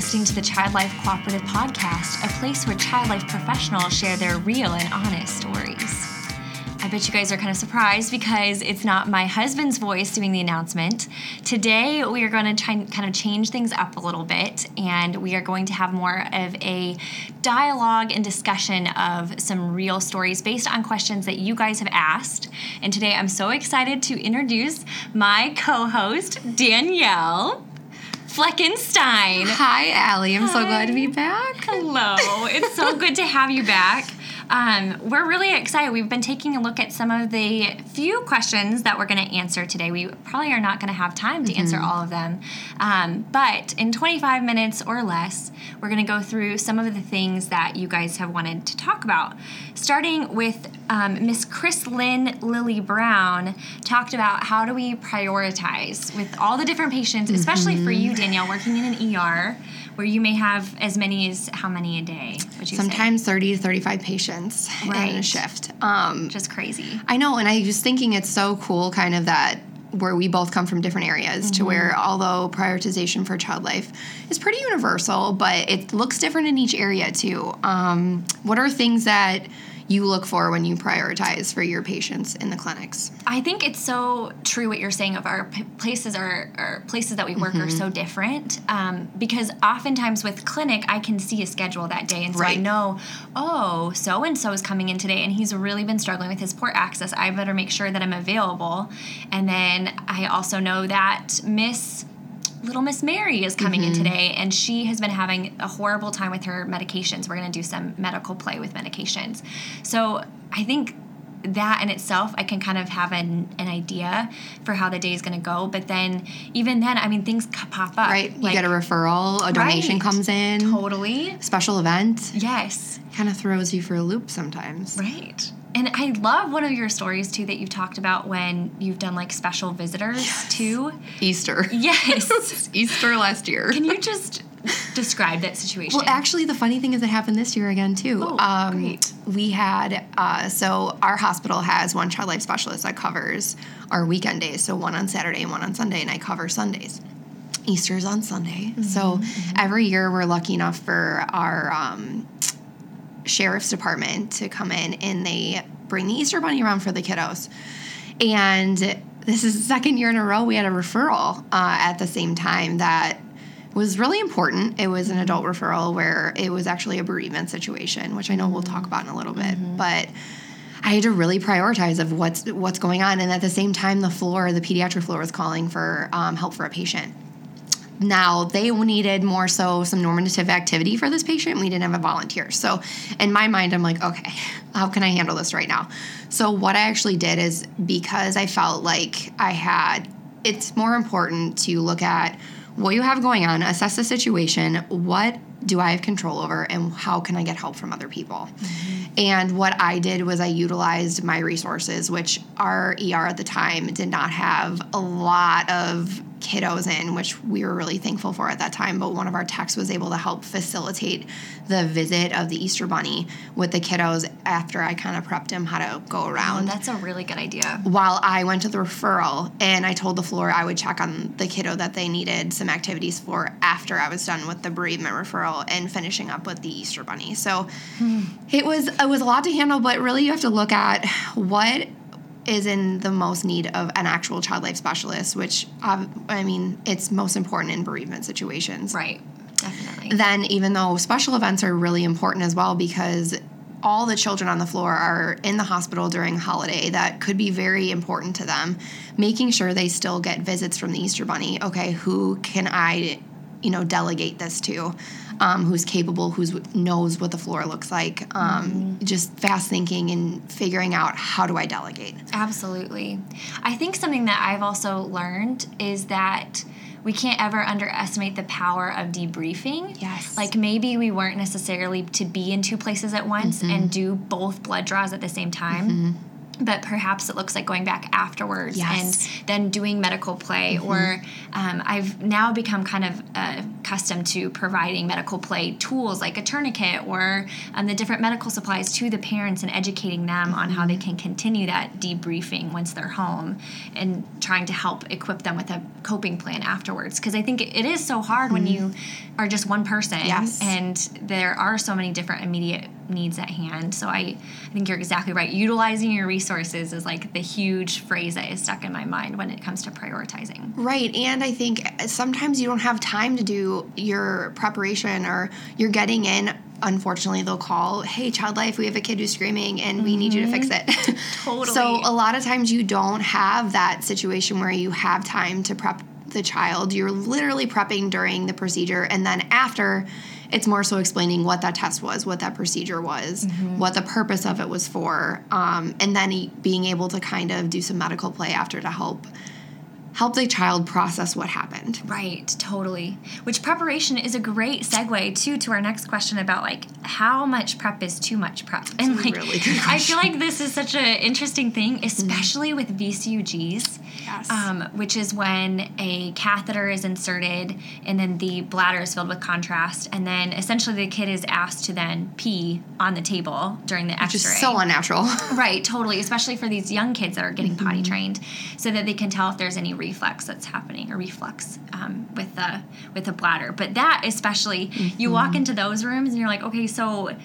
listening to the Child Life Cooperative Podcast, a place where child life professionals share their real and honest stories. I bet you guys are kind of surprised because it's not my husband's voice doing the announcement. Today, we are going to try and kind of change things up a little bit, and we are going to have more of a dialogue and discussion of some real stories based on questions that you guys have asked. And today, I'm so excited to introduce my co host, Danielle. Fleckenstein. Hi, Allie. I'm so glad to be back. Hello. It's so good to have you back. Um, we're really excited. We've been taking a look at some of the few questions that we're going to answer today. We probably are not going to have time to answer all of them. Um, but in 25 minutes or less, we're going to go through some of the things that you guys have wanted to talk about. Starting with um, Miss Chris Lynn Lily Brown talked about how do we prioritize with all the different patients, especially for you, Danielle, working in an ER where you may have as many as how many a day? Would you say? Sometimes 30 to 35 patients in Right. a shift. Um, just crazy. I know, and I was thinking it's so cool, kind of that where we both come from different areas to where although prioritization for child life is pretty universal but it looks different in each area too um, what are things that you look for when you prioritize for your patients in the clinics? I think it's so true what you're saying of our p- places are, our places that we work are so different um, because oftentimes with clinic I can see a schedule that day and so I know oh so and so is coming in today and he's really been struggling with his port access. I better make sure that I'm available. And then I also know that Miss little Miss Mary is coming in mm-hmm. today, and she has been having a horrible time with her medications. We're going to do some medical play with medications. So I think that in itself, I can kind of have an, an idea for how the day is going to go. But then, even then, I mean, things pop up. right you Like, get a referral a donation Right. comes in Totally. special event Yes. kind of throws you for a loop sometimes Right. And I love one of your stories too that you've talked about when you've done like special visitors too. easter Yes. easter last year Can you just describe that situation? Well, actually, the funny thing is, it happened this year again too. Oh, great. We had uh, so our hospital has one child life specialist that covers our weekend days. So one on Saturday and one on Sunday, and I cover Sundays. Easter's on Sunday, Mm-hmm, so every year we're lucky enough for our um, sheriff's department to come in and they bring the Easter bunny around for the kiddos. And this is the second year in a row we had a referral uh, at the same time that was really important. It was an adult referral where it was actually a bereavement situation, which I know we'll talk about in a little bit. But I had to really prioritize of what's what's going on, and at the same time, the floor, the pediatric floor, was calling for um, help for a patient. Now they needed more so some normative activity for this patient. We didn't have a volunteer. So in my mind, I'm like, okay, how can I handle this right now? So what I actually did is because I felt like I had it's more important to look at what you have going on, assess the situation, what do I have control over, and how can I get help from other people. And what I did was I utilized my resources, which our ER at the time did not have a lot of kiddos in, which we were really thankful for at that time. But one of our techs was able to help facilitate the visit of the Easter Bunny with the kiddos after I kind of prepped him how to go Oh, around that's a really good idea. while I went to the referral and I told the floor I would check on the kiddo that they needed some activities for after I was done with the bereavement referral and finishing up with the Easter bunny. So hmm. it was it was a lot to handle, but really you have to look at what is in the most need of an actual child life specialist, which um, I mean it's most important in bereavement situations Right. Definitely. then even though special events are really important as well because all the children on the floor are in the hospital during holiday that could be very important to them making sure they still get visits from the easter bunny okay who can i you know delegate this to um, who's capable who's knows what the floor looks like um, just fast thinking and figuring out how do i delegate Absolutely. I think something that I've also learned is that we can't ever underestimate the power of debriefing. Yes. Like maybe we weren't necessarily to be in two places at once and do both blood draws at the same time. but perhaps it looks like going back afterwards Yes. and then doing medical play or um, i've now become kind of uh, accustomed to providing medical play tools like a tourniquet or um, the different medical supplies to the parents and educating them on how they can continue that debriefing once they're home and trying to help equip them with a coping plan afterwards. Because i think it, is so hard when you are just one person Yes. and there are so many different immediate needs at hand. So I, I think you're exactly right. Utilizing your resources is like the huge phrase that is stuck in my mind when it comes to prioritizing. Right. And I think sometimes you don't have time to do your preparation or you're getting in. Unfortunately, they'll call, hey, child life, we have a kid who's screaming and we need you to fix mm-hmm. it. Totally. so, a lot of times you don't have that situation where you have time to prep the child. You're literally prepping during the procedure. And then after, it's more so explaining what that test was, what that procedure was, what the purpose of it was for, um, and then being able to kind of do some medical play after to help help the child process what happened. Right, totally. Which preparation is a great segue too to our next question about like how much prep is too much prep. and a like really I feel like this is such an interesting thing, especially with VCUGs. Yes. Um, which is when a catheter is inserted and then the bladder is filled with contrast and then essentially the kid is asked to then pee on the table during the Which x-ray. is so unnatural. Right, totally, especially for these young kids that are getting Mm-hmm. potty trained, so that they can tell if there's any reflex that's happening or reflux um, with the with the bladder. But that especially, you Mm-hmm. walk into those rooms and you're like, okay, so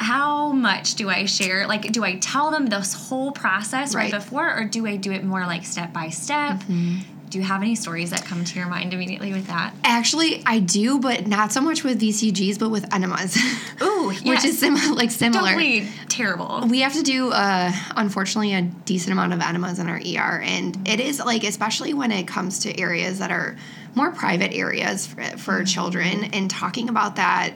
how much do I share? Like, do I tell them this whole process right, Right. before, or do I do it more like step by step? Mm-hmm. Do you have any stories that come to your mind immediately with that? Actually, I do, but not so much with VCGs, but with enemas. Ooh, which yes. is sim- like similar. Totally terrible. We have to do, uh, unfortunately, a decent amount of enemas in our ER, and it is like, especially when it comes to areas that are more private areas for, for children, and talking about that.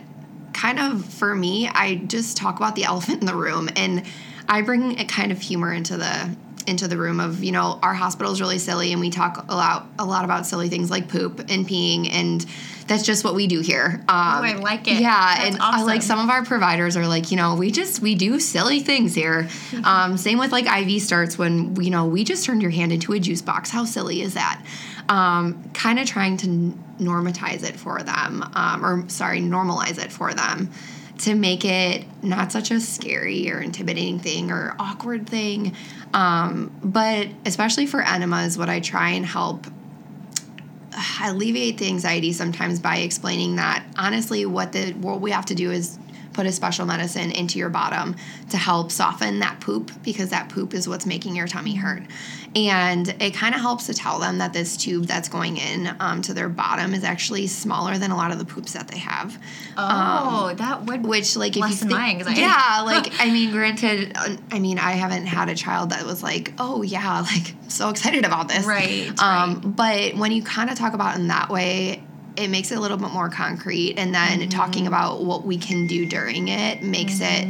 Kind of for me, I just talk about the elephant in the room, and I bring a kind of humor into the into the room of you know our hospital is really silly, and we talk a lot a lot about silly things like poop and peeing, and that's just what we do here. Um, I like it. Yeah, That's and I like some of our providers are like, you know, we just we do silly things here. Um, same with like IV starts when you know we just turned your hand into a juice box. How silly is that? Um, kind of trying to normatize it for them, um, or sorry, normalize it for them to make it not such a scary or intimidating thing or awkward thing. Um, but especially for enemas, what I try and help alleviate the anxiety sometimes by explaining that honestly what the what we have to do is put a special medicine into your bottom to help soften that poop because that poop is what's making your tummy hurt and it kind of helps to tell them that this tube that's going in um, to their bottom is actually smaller than a lot of the poops that they have Oh, that would which like if Lessen you my think, anxiety. yeah like i mean granted i mean i haven't had a child that was like oh yeah like so excited about this Right, um but when you kind of talk about it in that way it makes it a little bit more concrete and then Mm-hmm. talking about what we can do during it makes it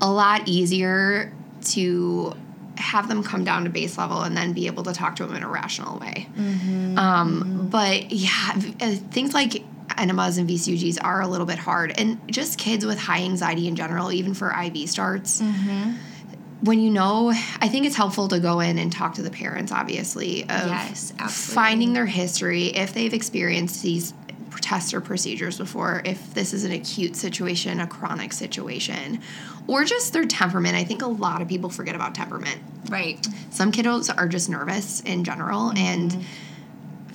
a lot easier to have them come down to base level and then be able to talk to them in a rational way Mm-hmm. um, but yeah, uh, things like enemas and VCUGs are a little bit hard, and just kids with high anxiety in general, even for IV starts. Mm-hmm. When you know, I think it's helpful to go in and talk to the parents, obviously, of Yes, absolutely. finding their history, if they've experienced these tests or procedures before, if this is an acute situation, a chronic situation, or just their temperament. I think a lot of people forget about temperament right. some kiddos are just nervous in general and mm-hmm.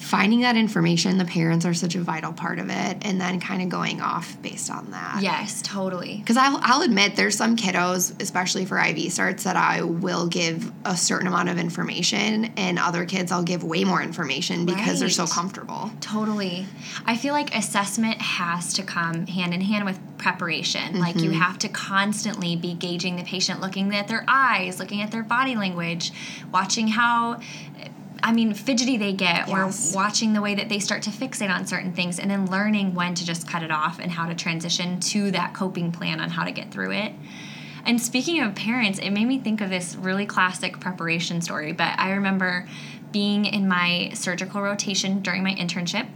Finding that information the parents are such a vital part of it and then kind of going off based on that Yes, totally. because I'll, I'll admit there's some kiddos especially for iv starts that i will give a certain amount of information and other kids i'll give way more information because they're so comfortable Totally. I feel like assessment has to come hand in hand with preparation. Like you mm-hmm. have to constantly be gauging the patient, looking at their eyes, looking at their body language, watching how. I mean, fidgety they get, Yes. or watching the way that they start to fixate on certain things, and then learning when to just cut it off and how to transition to that coping plan on how to get through it. And speaking of parents, it made me think of this really classic preparation story. But I remember being in my surgical rotation during my internship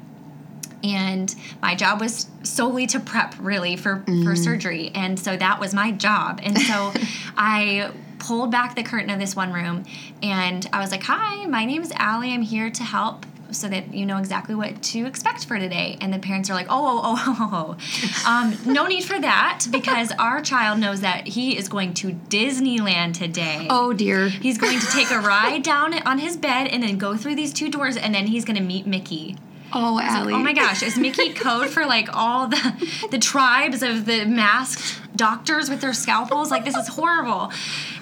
and my job was solely to prep really for for surgery and so that was my job and so i pulled back the curtain of this one room and i was like hi my name is Allie. i'm here to help so that you know exactly what to expect for today and the parents are like oh oh oh, oh, oh. Um, no need for that because our child knows that he is going to disneyland today Oh dear. He's going to take a ride down on his bed and then go through these two doors and then he's going to meet Mickey. Oh, Allie. Oh my gosh, is Mickey code for like all the the tribes of the masked doctors with their scalpels? Like this is horrible.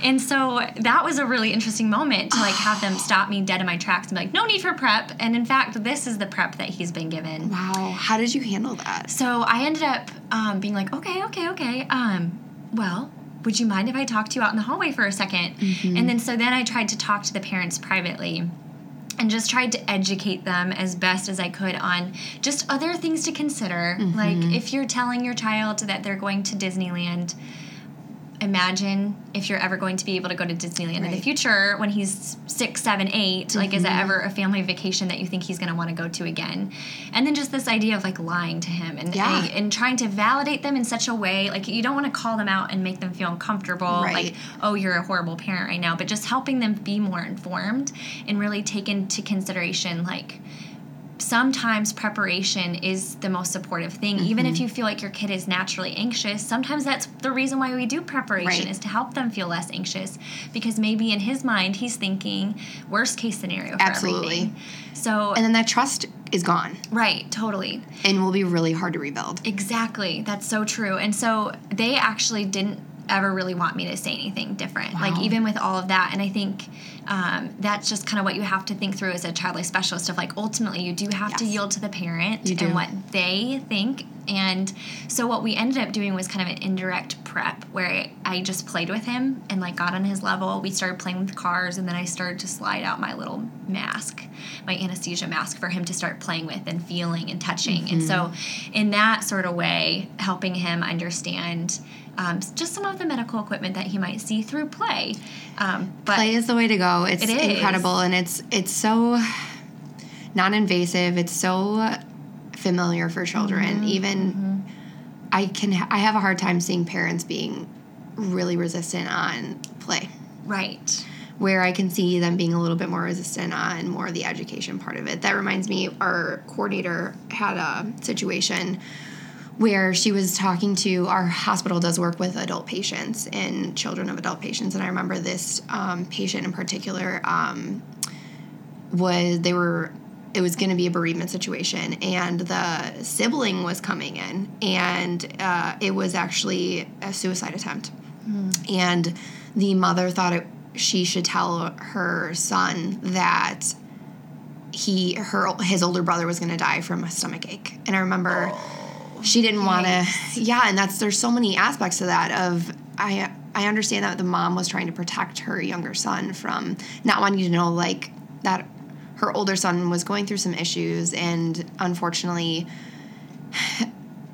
And so that was a really interesting moment to like have them stop me dead in my tracks and be like, no need for prep. And in fact, this is the prep that he's been given. Wow. How did you handle that? So I ended up um, being like, okay, okay, okay. Um, well, would you mind if I talked to you out in the hallway for a 2nd And then so then I tried to talk to the parents privately and just tried to educate them as best as I could on just other things to consider. Like mm-hmm. if you're telling your child that they're going to Disneyland, imagine if you're ever going to be able to go to Disneyland in the future when he's six, seven, eight. Like, is it mm-hmm. ever a family vacation that you think he's going to want to go to again? And then just this idea of like lying to him and Yeah. and trying to validate them in such a way like you don't want to call them out and make them feel uncomfortable. Right. Like, oh, you're a horrible parent right now, but just helping them be more informed and really take into consideration like sometimes preparation is the most supportive thing even Mm-hmm. if you feel like your kid is naturally anxious sometimes that's the reason why we do preparation Right. is to help them feel less anxious because maybe in his mind he's thinking worst case scenario for Absolutely. everything so And then that trust is gone right totally and will be really hard to rebuild. Exactly. That's so true. And so they actually didn't ever really want me to say anything different. Like even with all of that, and I think um, that's just kind of what you have to think through as a child life specialist. Of like ultimately, you do have to yield to the parent and what they think. And so what we ended up doing was kind of an indirect prep where I just played with him and like got on his level. We started playing with cars, and then I started to slide out my little mask, my anesthesia mask for him to start playing with and feeling and touching. And so, Mm-hmm. in that sort of way, helping him understand um, just some of the medical equipment that he might see through play. Um, but Play is the way to go. It's It incredible and it's it's so non-invasive. It's so familiar for children. Mm-hmm. Even I can I have a hard time seeing parents being really resistant on play. right, where I can see them being a little bit more resistant on more of the education part of it. That reminds me, our coordinator had a situation where she was talking to our hospital does work with adult patients and children of adult patients, and I remember this um, patient in particular um, was they were it was going to be a bereavement situation and the sibling was coming in and uh, it was actually a suicide attempt. And the mother thought it, she should tell her son that he her his older brother was going to die from a stomach ache. And i remember she didn't want to yeah and that's there's so many aspects to that of i i understand that the mom was trying to protect her younger son from not wanting to know like that her older son was going through some issues and unfortunately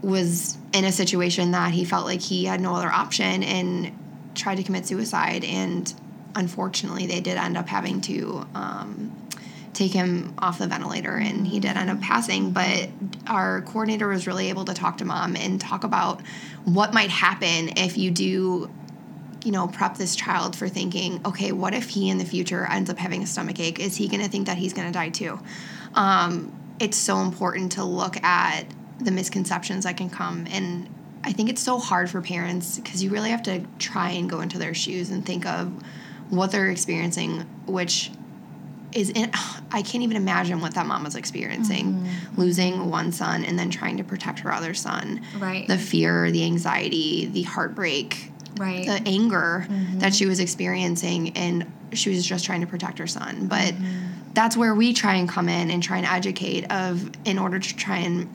was in a situation that he felt like he had no other option and tried to commit suicide and unfortunately they did end up having to um, take him off the ventilator and he did end up passing but our coordinator was really able to talk to mom and talk about what might happen if you do you know prep this child for thinking okay what if he in the future ends up having a stomach ache is he going to think that he's going to die too? Um, it's so important to look at the misconceptions that can come and i think it's so hard for parents because you really have to try and go into their shoes and think of what they're experiencing which is in, I can't even imagine what that mom was experiencing, mm-hmm. losing one son and then trying to protect her other son. Right. The fear, the anxiety, the heartbreak, right. the anger mm-hmm. that she was experiencing, and she was just trying to protect her son. But mm-hmm. that's where we try and come in and try and educate of in order to try and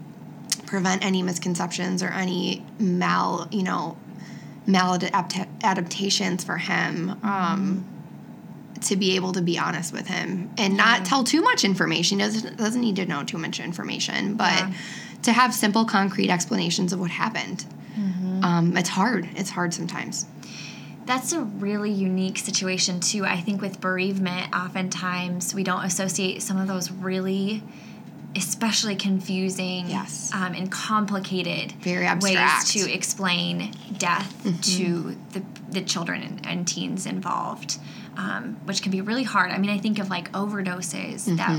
prevent any misconceptions or any mal, you know, maladaptations for him. Um, to be able to be honest with him and not tell too much information. He doesn't doesn't need to know too much information, but Yeah. to have simple, concrete explanations of what happened. Um, it's hard. It's hard sometimes. That's a really unique situation too. I think with bereavement, oftentimes we don't associate some of those really especially confusing Yes. um, and complicated Very ways to explain death Mm-hmm. to the, the children and, and teens involved, um, which can be really hard. I mean, I think of like overdoses that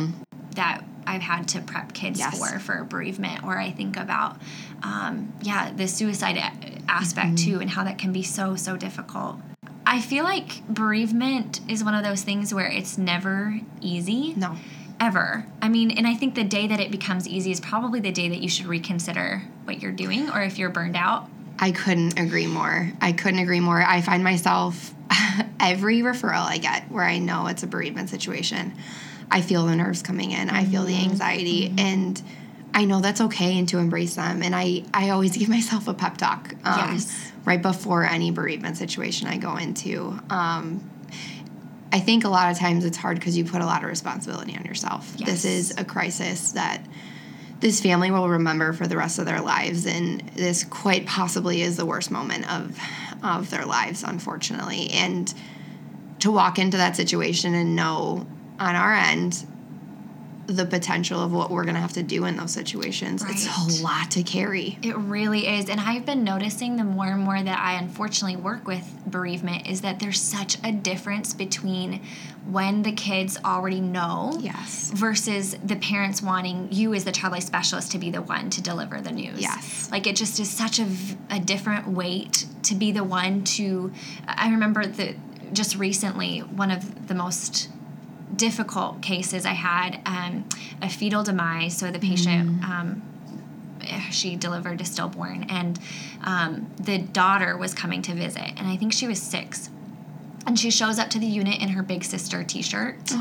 that I've had to prep kids Mm-hmm. Yes. for for bereavement, or I think about um, yeah the suicide aspect Mm-hmm. too, and how that can be so so difficult. I feel like bereavement is one of those things where it's never easy No. Ever. I mean, and I think the day that it becomes easy is probably the day that you should reconsider what you're doing or if you're burned out. I couldn't agree more. I couldn't agree more. I find myself every referral I get where I know it's a bereavement situation, I feel the nerves coming in. I feel the anxiety and I know that's okay and to embrace them. And I, I always give myself a pep talk um, Yes. right before any bereavement situation I go into. Um, I think a lot of times it's hard because you put a lot of responsibility on yourself. This is a crisis that this family will remember for the rest of their lives and this quite possibly is the worst moment of of their lives unfortunately and to walk into that situation and know on our end the potential of what we're going to have to do in those situations it's a lot to carry It really is. And I've been noticing the more and more that I unfortunately work with bereavement is that there's such a difference between when the kids already know yes versus the parents wanting you as the child life specialist to be the one to deliver the news. Yes. Like it just is such a, a different weight to be the one to. I remember that just recently, one of the most difficult cases I had um, a fetal demise. So the patient. Um, she delivered a stillborn, and um, the daughter was coming to visit, and I think she was six. And she shows up to the unit in her big sister t shirt,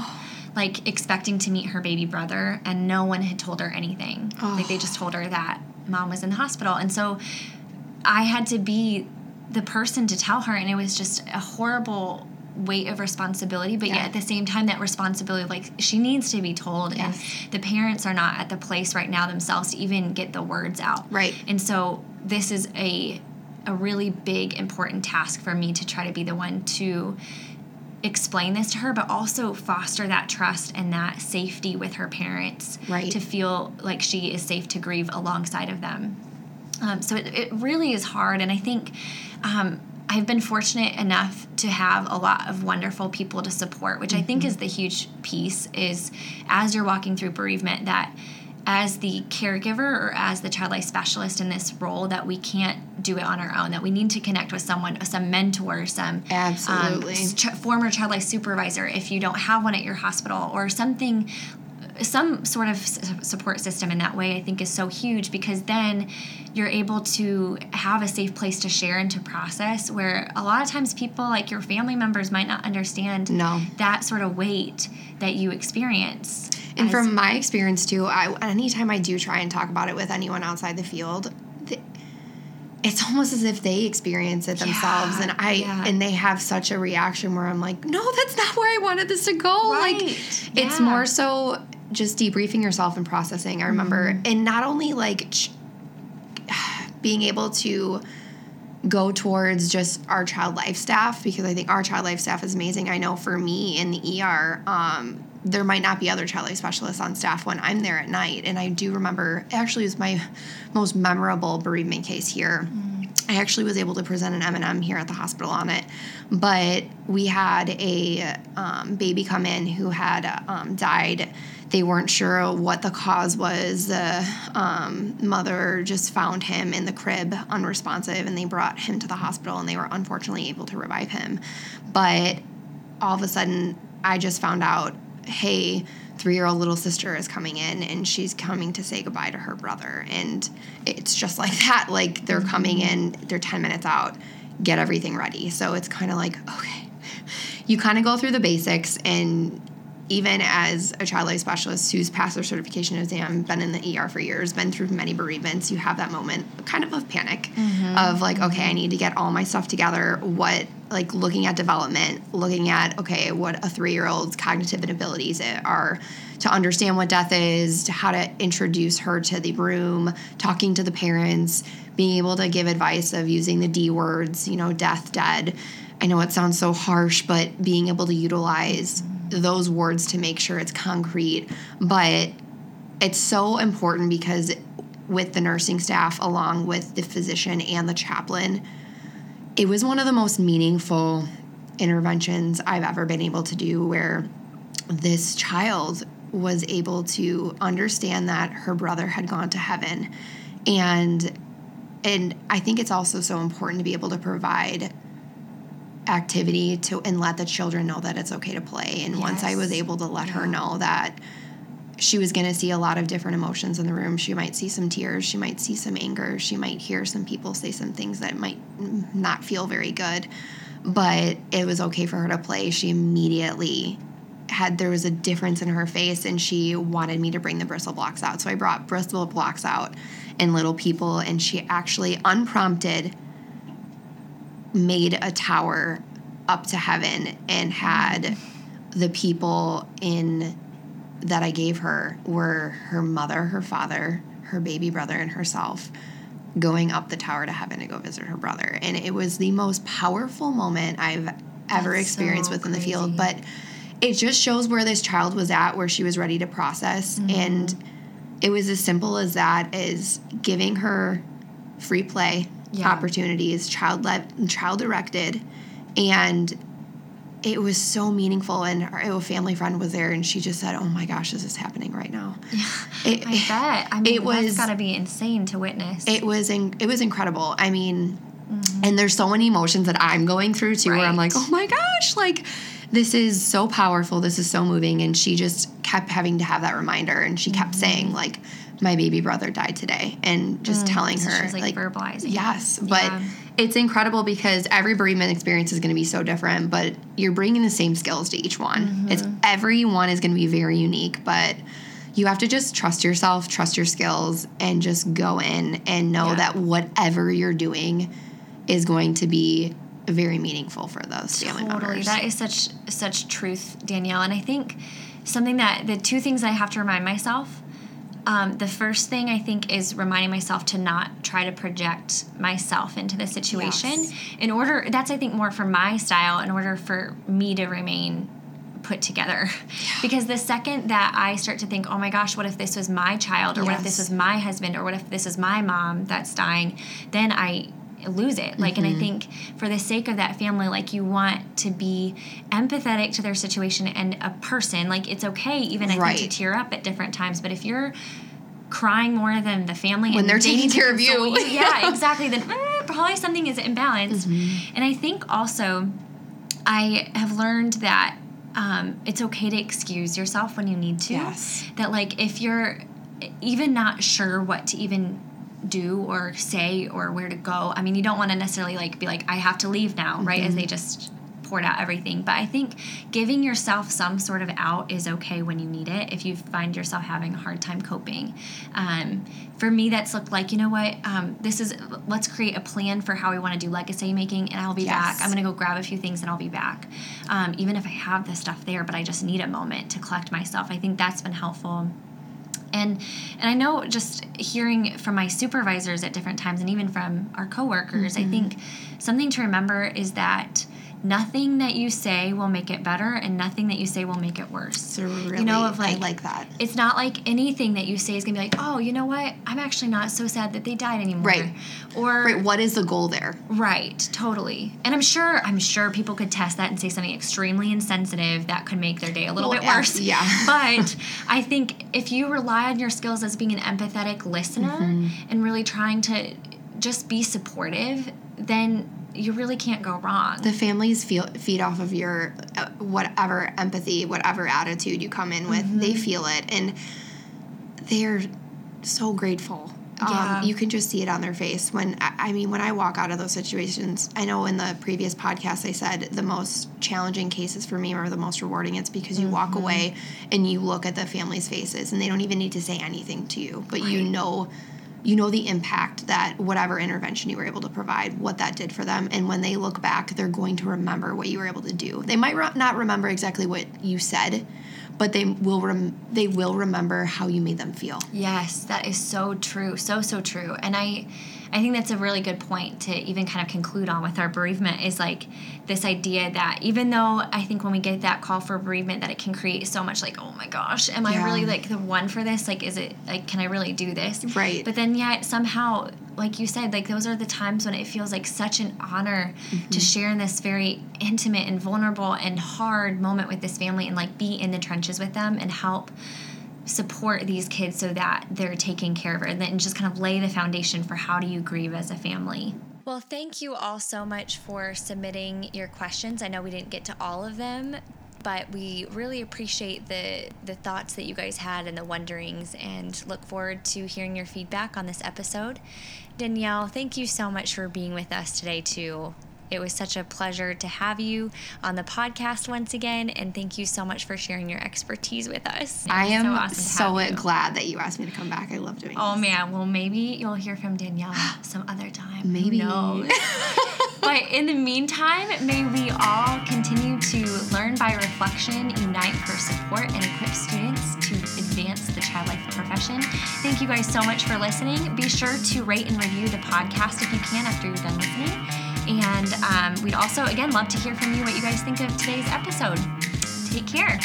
like expecting to meet her baby brother, and no one had told her anything. Like they just told her that mom was in the hospital. And so I had to be the person to tell her, and it was just a horrible weight of responsibility but Yeah. yet at the same time that responsibility like she needs to be told Yes. and the parents are not at the place right now themselves to even get the words out Right. and so this is a a really big important task for me to try to be the one to explain this to her but also foster that trust and that safety with her parents Right. to feel like she is safe to grieve alongside of them um, so it, it really is hard and i think um, i've been fortunate enough to have a lot of wonderful people to support which i think is the huge piece is as you're walking through bereavement that as the caregiver or as the child life specialist in this role that we can't do it on our own that we need to connect with someone some mentor some Absolutely. um, ch- former child life supervisor if you don't have one at your hospital or something some sort of support system in that way i think is so huge because then you're able to have a safe place to share and to process where a lot of times people like your family members might not understand No. that sort of weight that you experience And from my experience too, I anytime I do try and talk about it with anyone outside the field, it's almost as if they experience it themselves, Yeah, and I yeah. and they have such a reaction where I'm like, no, that's not where I wanted this to go. Like, Right, it's yeah. Mm-hmm. more so just debriefing yourself and processing. I remember, and not only like ch- being able to go towards just our child life staff because I think our child life staff is amazing. I know for me in the ER, um, there might not be other child life specialists on staff when I'm there at night. And I do remember, actually, it was my most memorable bereavement case here. I actually was able to present an M&M here at the hospital on it, but we had a um, baby come in who had um, died. They weren't sure what the cause was. The um, mother just found him in the crib, unresponsive, and they brought him to the hospital, and they were unfortunately able to revive him. But all of a sudden, I just found out, hey, three-year-old little sister is coming in, and she's coming to say goodbye to her brother, and it's just like that. Like they're coming in, they're ten minutes out, get everything ready. So it's kind of like okay, you kind of go through the basics and. Even as a child life specialist who's passed their certification exam, been in the ER for years, been through many bereavements, you have that moment kind of of panic of like, okay, I need to get all my stuff together. What, like looking at development, looking at, okay, what a three year old's cognitive abilities are to understand what death is, to how to introduce her to the room, talking to the parents, being able to give advice of using the D words, you know, death, dead. I know it sounds so harsh, but being able to utilize those words to make sure it's concrete. But it's so important because with the nursing staff, along with the physician and the chaplain, it was one of the most meaningful interventions I've ever been able to do where this child was able to understand that her brother had gone to heaven and and I think it's also so important to be able to provide activity to and let the children know that it's okay to play and once I was able to let her know that she was going to see a lot of different emotions in the room. She might see some tears, she might see some anger, she might hear some people say some things that might not feel very good. But it was okay for her to play. She immediately had there was a difference in her face and she wanted me to bring the bristle blocks out. So I brought bristle blocks out and little people and she actually unprompted made a tower up to heaven and had the people in that I gave her were her mother, her father, her baby brother, and herself going up the tower to heaven to go visit her brother. And it was the most powerful moment I've ever That's experienced so within the field. But it just shows where this child was at, where she was ready to process. Mm-hmm. And it was as simple as that as giving her free play Yeah. opportunities, child led, child directed, and it was so meaningful. And our family friend was there, and she just said, "Oh my gosh, this is happening right now." It, I bet. I mean, it was- got to be insane to witness. it was in, it was incredible. I mean, mm-hmm. and there's so many emotions that I'm going through too, where I'm like, "Oh my gosh!" Like this is so powerful. This is so moving. And she just kept having to have that reminder, and she kept mm-hmm. saying like. My baby brother died today, and just telling so her, was, like, verbalizing yes, but Yeah. it's incredible because every bereavement experience is going to be so different, but you're bringing the same skills to each one. Mm-hmm. It's everyone is going to be very unique, but you have to just trust yourself, trust your skills, and just go in and know Yeah. that whatever you're doing is going to be very meaningful for those family totally members. that is such such truth danielle and i think something that the two things i have to remind myself um, the first thing i think is reminding myself to not try to project myself into the situation. Yes. in order that's i think more for my style in order for me to remain put together. Because the second that i start to think oh my gosh what if this was my child or what if this was my husband or what if this is my mom that's dying? then i lose it like and i think for the sake of that family like you want to be empathetic to their situation and a person like it's okay even i think to tear up at different times but if you're crying more than the family When and they're they taking to care of you. console yeah exactly then eh, probably something is imbalanced Mm-hmm. and i think also i have learned that um, it's okay to excuse yourself when you need to Yes. that like if you're even not sure what to even do or say or where to go. I mean you don't want to necessarily like be like i have to leave now right Mm-hmm. as they just poured out everything. But i think giving yourself some sort of out is okay when you need it if you find yourself having a hard time coping. Um, for me that's looked like you know what um, this is let's create a plan for how we want to do legacy making and i'll be back. I'm going to go grab a few things and i'll be back. Um, even if i have the stuff there but i just need a moment to collect myself. I think that's been helpful and and I know just hearing from my supervisors at different times and even from our coworkers, Mm-hmm. I think something to remember is that nothing that you say will make it better and nothing that you say will make it worse. So really, you know, of I like, like that. it's not like anything that you say is gonna be like, oh, you know what? I'm actually not so sad that they died anymore. Right. Or Right, what is the goal there? Right, totally. And I'm sure I'm sure people could test that and say something extremely insensitive that could make their day a little Well, bit worse. yeah. but I think if you rely on your skills as being an empathetic listener Mm-hmm. and really trying to just be supportive, then you really can't go wrong. the families feel feed off of your uh, whatever empathy, whatever attitude you come in with. They feel it, and they're so grateful. Yeah. Um, you can just see it on their face when I mean when I walk out of those situations. I know in the previous podcast I said the most challenging cases for me are the most rewarding. It's because you walk away and you look at the family's faces and they don't even need to say anything to you, but you know you know the impact that whatever intervention you were able to provide, what that did for them. And when they look back, they're going to remember what you were able to do. They might re- not remember exactly what you said, but they will rem- they will remember how you made them feel. Yes, that is so true. So so true. And I I think that's a really good point to even kind of conclude on with our bereavement is like this idea that even though I think when we get that call for bereavement that it can create so much like, oh my gosh, am I really like the one for this? Like, is it like, can I really do this? Right. But then yet somehow, like you said, like those are the times when it feels like such an honor Mm-hmm. to share in this very intimate and vulnerable and hard moment with this family and like be in the trenches with them and help support these kids so that they're taken care of and then just kind of lay the foundation for how do you grieve as a family. Well, thank you all so much for submitting your questions. I know we didn't get to all of them, but we really appreciate the the thoughts that you guys had and the wonderings and look forward to hearing your feedback on this episode. Danielle, thank you so much for being with us today too. It was such a pleasure to have you on the podcast once again, and thank you so much for sharing your expertise with us. I am awesome so glad that you asked me to come back. I love doing it. Oh this. man, well maybe you'll hear from Danielle some other time. Maybe. Who knows? but in the meantime, may we all continue to learn by reflection, unite for support, and equip students to advance the child life profession. Thank you guys so much for listening. Be sure to rate and review the podcast if you can after you're done listening. And um, we'd also, again, love to hear from you what you guys think of today's episode. Take care.